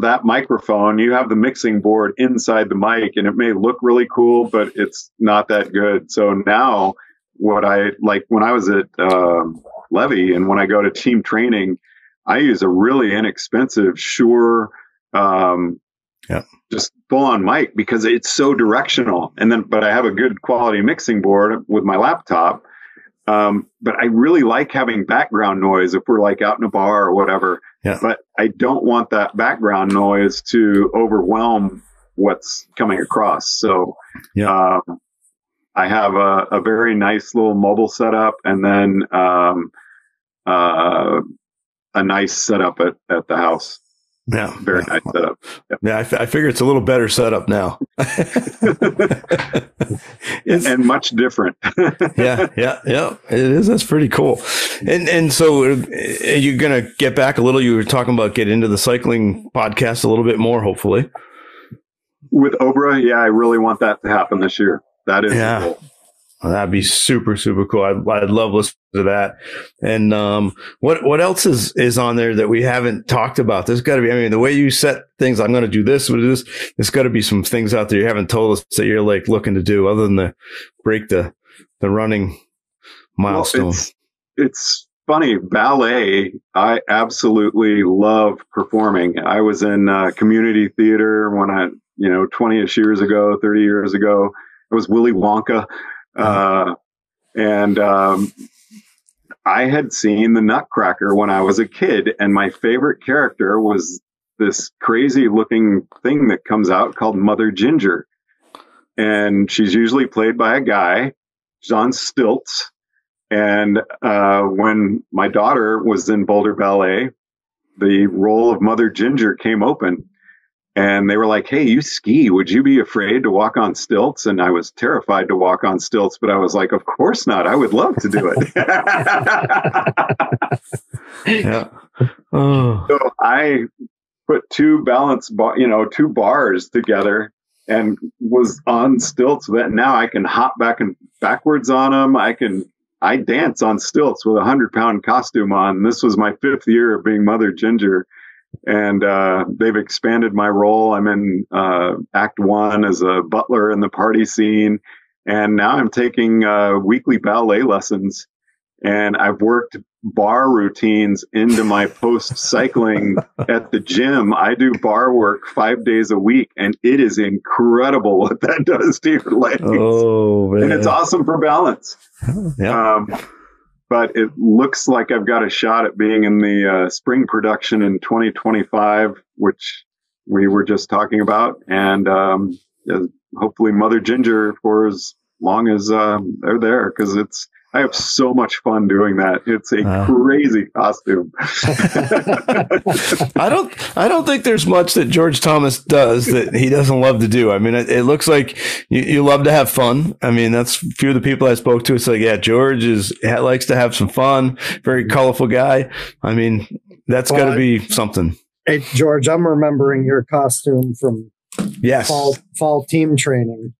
that microphone, you have the mixing board inside the mic, and it may look really cool, but it's not that good. So now, what I like when I was at um, Levi and when I go to team training I use a really inexpensive Shure, um, yeah. just full on mic because it's so directional. And then, but I have a good quality mixing board with my laptop. Um, but I really like having background noise if we're like out in a bar or whatever. Yeah. But I don't want that background noise to overwhelm what's coming across. So, yeah. Um, I have a, a, very nice little mobile setup and then, um, uh, a nice setup at, at the house. Yeah. Very yeah. nice setup. Yeah, yeah I, f- I figure it's a little better setup now. it's, and much different. yeah, yeah, yeah. It is. That's pretty cool. And and so uh, you're gonna get back a little. You were talking about get into the cycling podcast a little bit more, hopefully. With Obra, yeah, I really want that to happen this year. That is yeah. Cool. Well, that'd be super, super cool. I'd, I'd love listening to that. And um, what what else is is on there that we haven't talked about? There's got to be. I mean, the way you set things, I'm going to do this, do this. There's got to be some things out there you haven't told us that you're like looking to do, other than the break the the running milestone. Well, it's, it's funny ballet. I absolutely love performing. I was in uh, community theater when I, you know, 20ish years ago, 30 years ago. It was Willy Wonka. Uh, and um, I had seen the Nutcracker when I was a kid, and my favorite character was this crazy looking thing that comes out called Mother Ginger. And she's usually played by a guy, on stilts. And uh, when my daughter was in Boulder Ballet, the role of Mother Ginger came open and they were like, Hey, you ski. Would you be afraid to walk on stilts? And I was terrified to walk on stilts, but I was like, Of course not. I would love to do it. yeah. Oh. So I put two balance, bar, you know, two bars together and was on stilts that now I can hop back and backwards on them. I can, I dance on stilts with a hundred pound costume on. This was my fifth year of being Mother Ginger and uh, they've expanded my role. I'm in uh, Act One as a butler in the party scene, and now I'm taking uh, weekly ballet lessons. And I've worked bar routines into my post cycling at the gym. I do bar work five days a week, and it is incredible what that does to your legs. Oh, man. And it's awesome for balance. Yeah. Um, but it looks like I've got a shot at being in the uh, spring production in 2025, which we were just talking about, and um, hopefully Mother Ginger for as long as uh, they're there because it's I have so much fun doing that. It's a uh, crazy costume. I don't I don't think there's much that George Thomas does that he doesn't love to do. I mean, it, it looks like you, you, love to have fun. I mean, that's a few of the people I spoke to. It's like, yeah, George is likes to have some fun. Very colorful guy. I mean, that's well, got to be something. Hey, George, I'm remembering your costume from yes fall fall team training.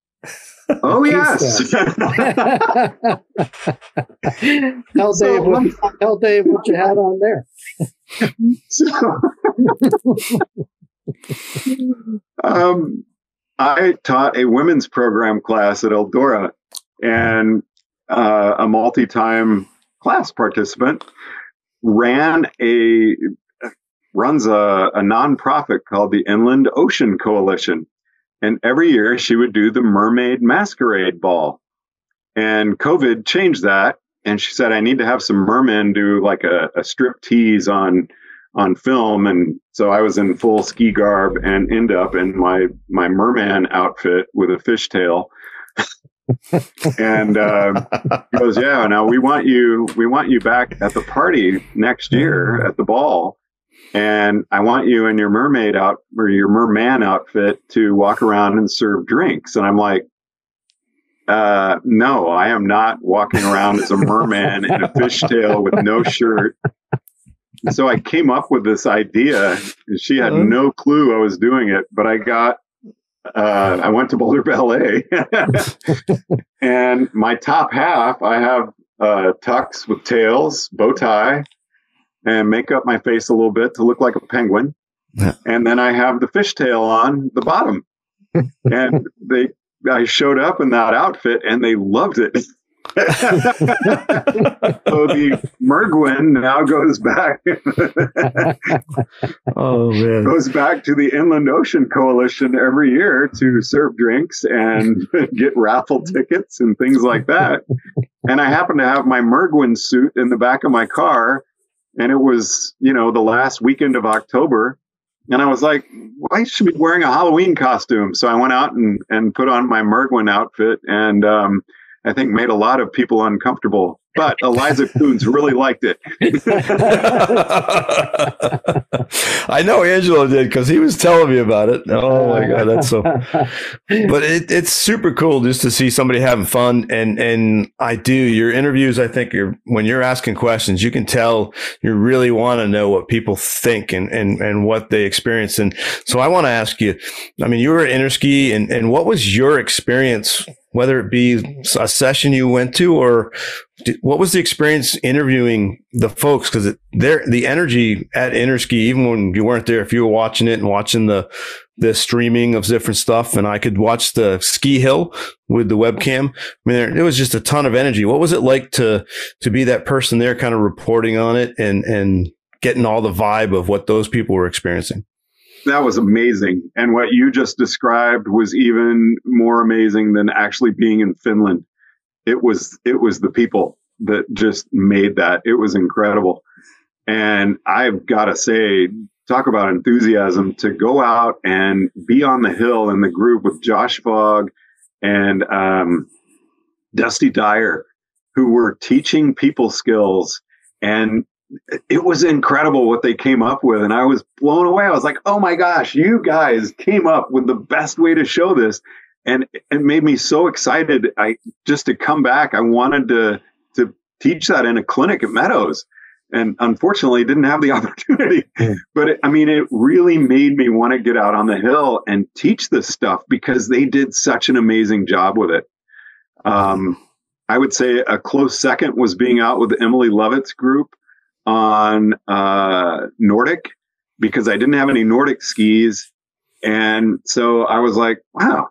Oh yes. tell so, Dave what, tell Dave what you had on there. um, I taught a women's program class at Eldora, and uh, a multi-time class participant ran a runs a, a nonprofit called the Inland Ocean Coalition and every year she would do the mermaid masquerade ball. And COVID changed that. And she said, I need to have some mermen do like a, a strip tease on on film. And so I was in full ski garb and end up in my my merman outfit with a fishtail. and uh, goes, "Yeah, now we want you. We want you back at the party next year at the ball." And I want you in your mermaid out or your merman outfit to walk around and serve drinks. And I'm like, uh, no, I am not walking around as a merman in a fishtail with no shirt. So I came up with this idea. She had uh-huh. no clue I was doing it, but I got, uh, I went to Boulder Ballet and my top half, I have, uh, tux with tails, bow tie, and make up my face a little bit to look like a penguin. And then I have the fishtail on the bottom. and they, I showed up in that outfit and they loved it. so the Merguin now goes back. oh man, goes back to the Inland Ocean Coalition every year to serve drinks and get raffle tickets and things like that. And I happen to have my Merguin suit in the back of my car and it was, you know, the last weekend of October. And I was like, I should be wearing a Halloween costume. So I went out and, and put on my Merguin outfit and, um, I think made a lot of people uncomfortable but Eliza Coons really liked it. I know Angelo did because he was telling me about it. Oh my god, that's so. But it, it's super cool just to see somebody having fun, and and I do your interviews. I think you're when you're asking questions, you can tell you really want to know what people think and and and what they experience. And so I want to ask you. I mean, you were at Interski, and and what was your experience whether it be mm-hmm. a session you went to or what was the experience interviewing the folks? Because there, the energy at Interski, even when you weren't there, if you were watching it and watching the the streaming of different stuff, and I could watch the ski hill with the webcam. I mean, there, there was just a ton of energy. What was it like to to be that person there, kind of reporting on it and and getting all the vibe of what those people were experiencing? That was amazing. And what you just described was even more amazing than actually being in Finland. It was, it was the people that just made that. It was incredible. And I've got to say, talk about enthusiasm to go out and be on the hill in the group with Josh Fogg and um, Dusty Dyer, who were teaching people skills and it was incredible what they came up with and i was blown away. I was like oh my gosh you guys came up with the best way to show this. And it made me so excited. I just to come back i wanted to to teach that in a clinic at meadows and unfortunately didn't have the opportunity. But it, i mean it really made me want to get out on the hill and teach this stuff because they did such an amazing job with it. Um, i would say a close second was being out with emily lovett's group on uh, Nordic because I didn't have any Nordic skis. And so I was like, wow,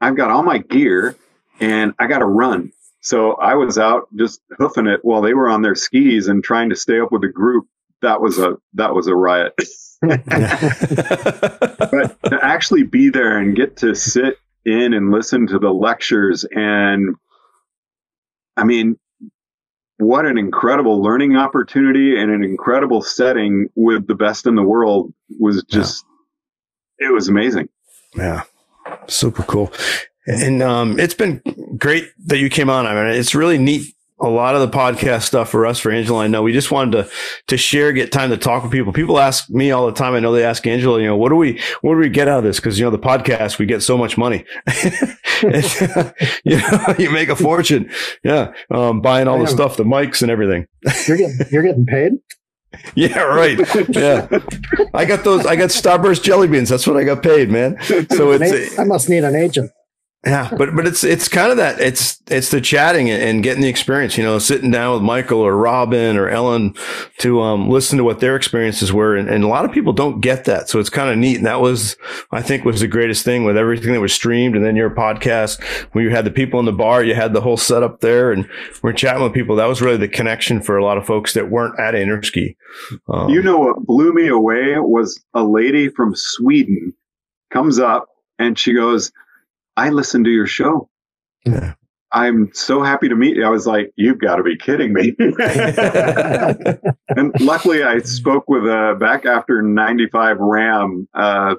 I've got all my gear and I got to run. So I was out just hoofing it while they were on their skis and trying to stay up with the group. That was a that was a riot. but to actually be there and get to sit in and listen to the lectures and I mean, what an incredible learning opportunity and an incredible setting with the best in the world was just yeah. it was amazing. Yeah. Super cool. And um, it's been great that you came on. I mean it's really neat a lot of the podcast stuff for us for Angelo. I know we just wanted to to share, get time to talk with people. People ask me all the time. I know they ask Angelo, you know, what do we what do we get out of this? Because you know the podcast, we get so much money. you know, you make a fortune. Yeah, um, buying all the stuff, the mics and everything. You're getting you're getting paid. Yeah, right. Yeah, I got those. I got Starburst jelly beans. That's what I got paid, man. So it's. I must need an agent. Yeah, but but it's it's kind of that it's it's the chatting and getting the experience, you know, sitting down with Michael or Robin or Ellen to um, listen to what their experiences were, and, and a lot of people don't get that, so it's kind of neat. And that was I think was the greatest thing with everything that was streamed, and then your podcast when you had the people in the bar, you had the whole setup there, and we're chatting with people. That was really the connection for a lot of folks that weren't at Interski. Um, you know what blew me away was a lady from Sweden comes up and she goes I listened to your show. Yeah. I'm so happy to meet you. I was like, you've got to be kidding me. and luckily, I spoke with uh, back after 95 RAAM, uh,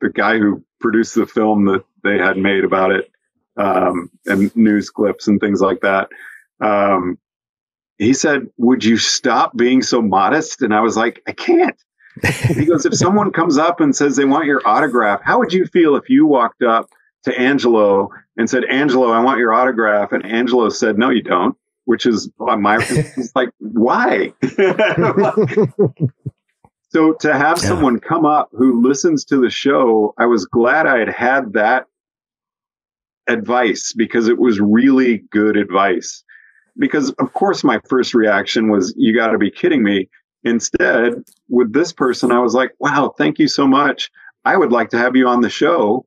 the guy who produced the film that they had made about it, um, and news clips and things like that. Um, he said, Would you stop being so modest? And I was like, I can't. he goes, If someone comes up and says they want your autograph, how would you feel if you walked up to Angelo and said, Angelo, I want your autograph. And Angelo said, no, you don't, which is oh. my, it's like, why? so to have yeah. someone come up who listens to the show, I was glad I had had that advice because it was really good advice. Because of course my first reaction was, you got to be kidding me. Instead, with this person, I was like, wow, thank you so much. I would like to have you on the show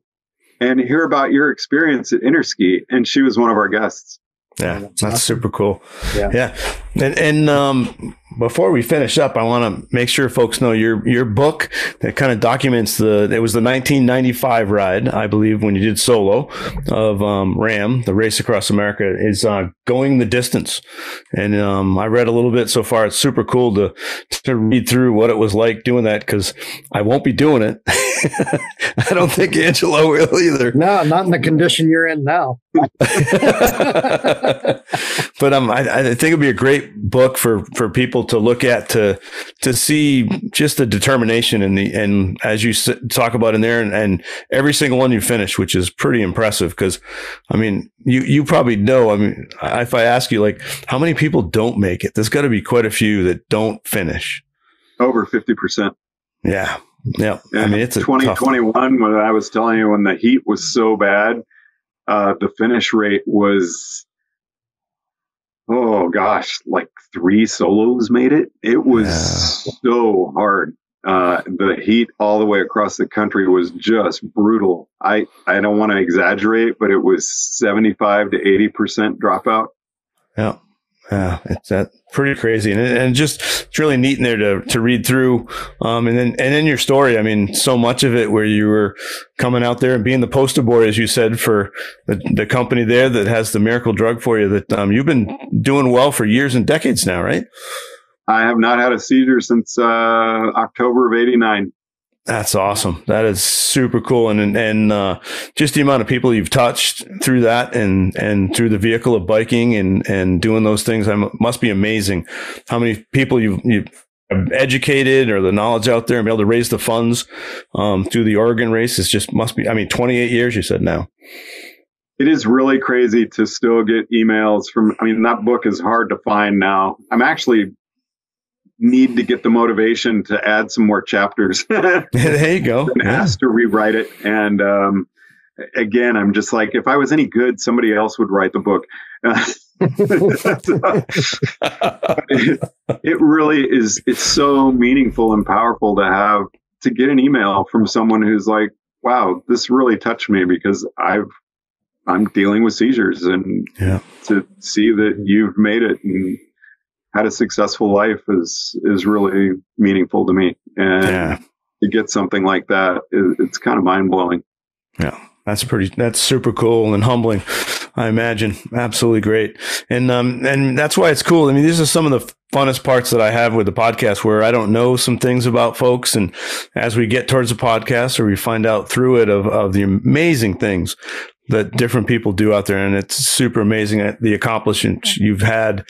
and hear about your experience at Interski. And she was one of our guests. Yeah, that's, that's super cool. Yeah. yeah. And, and um, before we finish up, I want to make sure folks know your your book that kind of documents the it was the 1995 ride, I believe, when you did solo of um, RAAM, the race across America, is uh, going the distance. And um, I read a little bit so far. It's super cool to to read through what it was like doing that because I won't be doing it. I don't think Angelo will either. No, not in the condition you're in now. but um, I, I think it'd be a great book for for people to look at to to see just the determination and the and as you talk about in there, and, and every single one you finish, which is pretty impressive. Because I mean, you you probably know. I mean, if I ask you like how many people don't make it, there's got to be quite a few that don't finish. Over fifty percent. Yeah, yeah. I mean, it's a 2021 when I was telling you when the heat was so bad, uh, the finish rate was, oh gosh, like three solos made it. It was yeah. so hard. Uh, the heat all the way across the country was just brutal. I, I don't want to exaggerate, but it was 75 to 80% dropout. Yeah. Yeah, it's that pretty crazy, and and just it's really neat in there to to read through. Um, and then and in your story, I mean, so much of it where you were coming out there and being the poster boy, as you said, for the, the company there that has the miracle drug for you. That um, you've been doing well for years and decades now, right? I have not had a seizure since uh, October of '89. That's awesome. That is super cool. And, and, uh, just the amount of people you've touched through that and, and through the vehicle of biking and, and doing those things I must be amazing. How many people you've, you've educated or the knowledge out there and be able to raise the funds, um, through the Oregon race is just must be, I mean, 28 years you said now. It is really crazy to still get emails from, I mean, that book is hard to find now. I'm actually need to get the motivation to add some more chapters. there you go. yeah. asked to rewrite it. And um, again, I'm just like, if I was any good, somebody else would write the book. it, it really is. It's so meaningful and powerful to have to get an email from someone who's like, "Wow, this really touched me because I've I'm dealing with seizures, and yeah. to see that you've made it and had a successful life is is really meaningful to me. And yeah. to get something like that, it's kind of mind blowing. Yeah, that's pretty. That's super cool and humbling. I imagine absolutely great, and um, and that's why it's cool. I mean, these are some of the funnest parts that I have with the podcast, where I don't know some things about folks, and as we get towards the podcast, or we find out through it of of the amazing things that different people do out there. And it's super amazing uh, the accomplishments you've had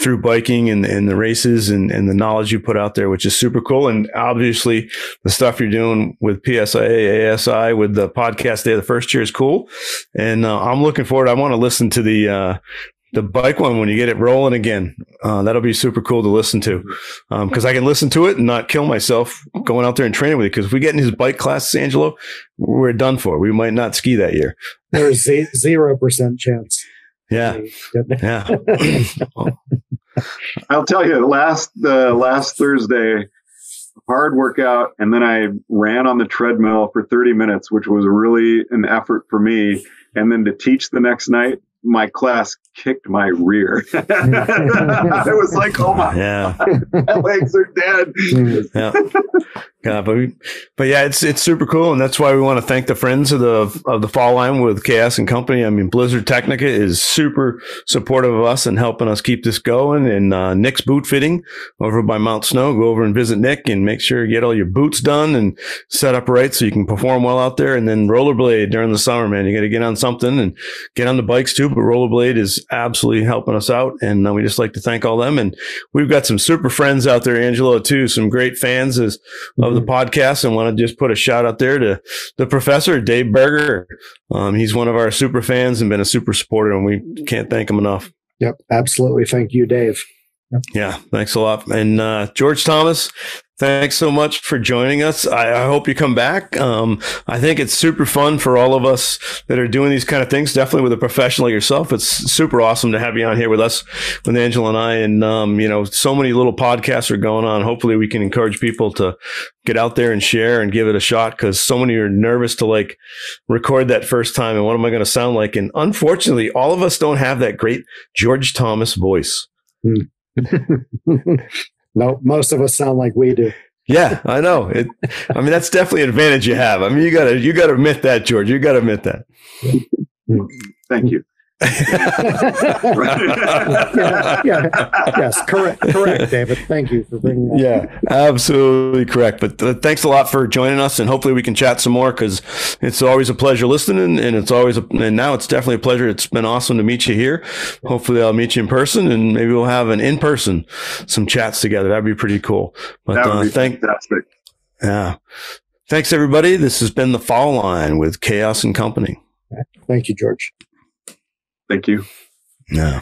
through biking and, and the races and, and the knowledge you put out there, which is super cool. And obviously the stuff you're doing with PSIA, AASI with the podcast day, of the First Chair is cool. And uh, I'm looking forward. I want to listen to the, uh, the bike one when you get it rolling again. Uh, that'll be super cool to listen to because um, I can listen to it and not kill myself going out there and training with it. Because if we get in his bike class, Angelo, we're done for. We might not ski that year. There's zero percent chance. Yeah, yeah. I'll tell you, last uh, last Thursday, hard workout, and then I ran on the treadmill for 30 minutes, which was really an effort for me. And then to teach the next night, my class kicked my rear. I was like, oh my, yeah. my legs are dead. yeah. yeah, but, but yeah, it's, it's super cool. And that's why we want to thank the friends of the, of the fall line with KS and company. I mean, Blizzard Tecnica is super supportive of us and helping us keep this going. And, uh, Nick's boot fitting over by Mount Snow. Go over and visit Nick and make sure you get all your boots done and set up right so you can perform well out there. And then rollerblade during the summer, man. You got to get on something and get on the bikes too. But rollerblade is absolutely helping us out. And uh, we just like to thank all them. And we've got some super friends out there, Angelo, too, some great fans as, of the mm-hmm. podcast. And want to just put a shout out there to the professor, Dave Berger. Um, he's one of our super fans and been a super supporter, and we can't thank him enough. Yep, absolutely. Thank you, Dave. Yep. Yeah, thanks a lot. And uh, George Thomas, Thanks so much for joining us. I, I hope you come back. Um, I think it's super fun for all of us that are doing these kind of things. Definitely with a professional like yourself, it's super awesome to have you on here with us, with Angelo and I. And um, you know, so many little podcasts are going on. Hopefully, we can encourage people to get out there and share and give it a shot because so many are nervous to like record that first time. And what am I going to sound like? And unfortunately, all of us don't have that great George Thomas voice. No, most of us sound like we do. Yeah, I know. It, I mean, that's definitely an advantage you have. I mean, you gotta you gotta admit that, George. You gotta admit that. Thank you. Yeah, yeah, yes, correct, correct, David. Thank you for bringing that. Yeah, absolutely correct. But uh, thanks a lot for joining us, and hopefully we can chat some more because it's always a pleasure listening, and it's always a, and now it's definitely a pleasure. It's been awesome to meet you here. Hopefully I'll meet you in person, and maybe we'll have an in person some chats together. That'd be pretty cool. But that would uh, be thank fantastic. yeah, thanks everybody. This has been the Fall Line with Chaos and Company. Thank you, George. Thank you. Yeah.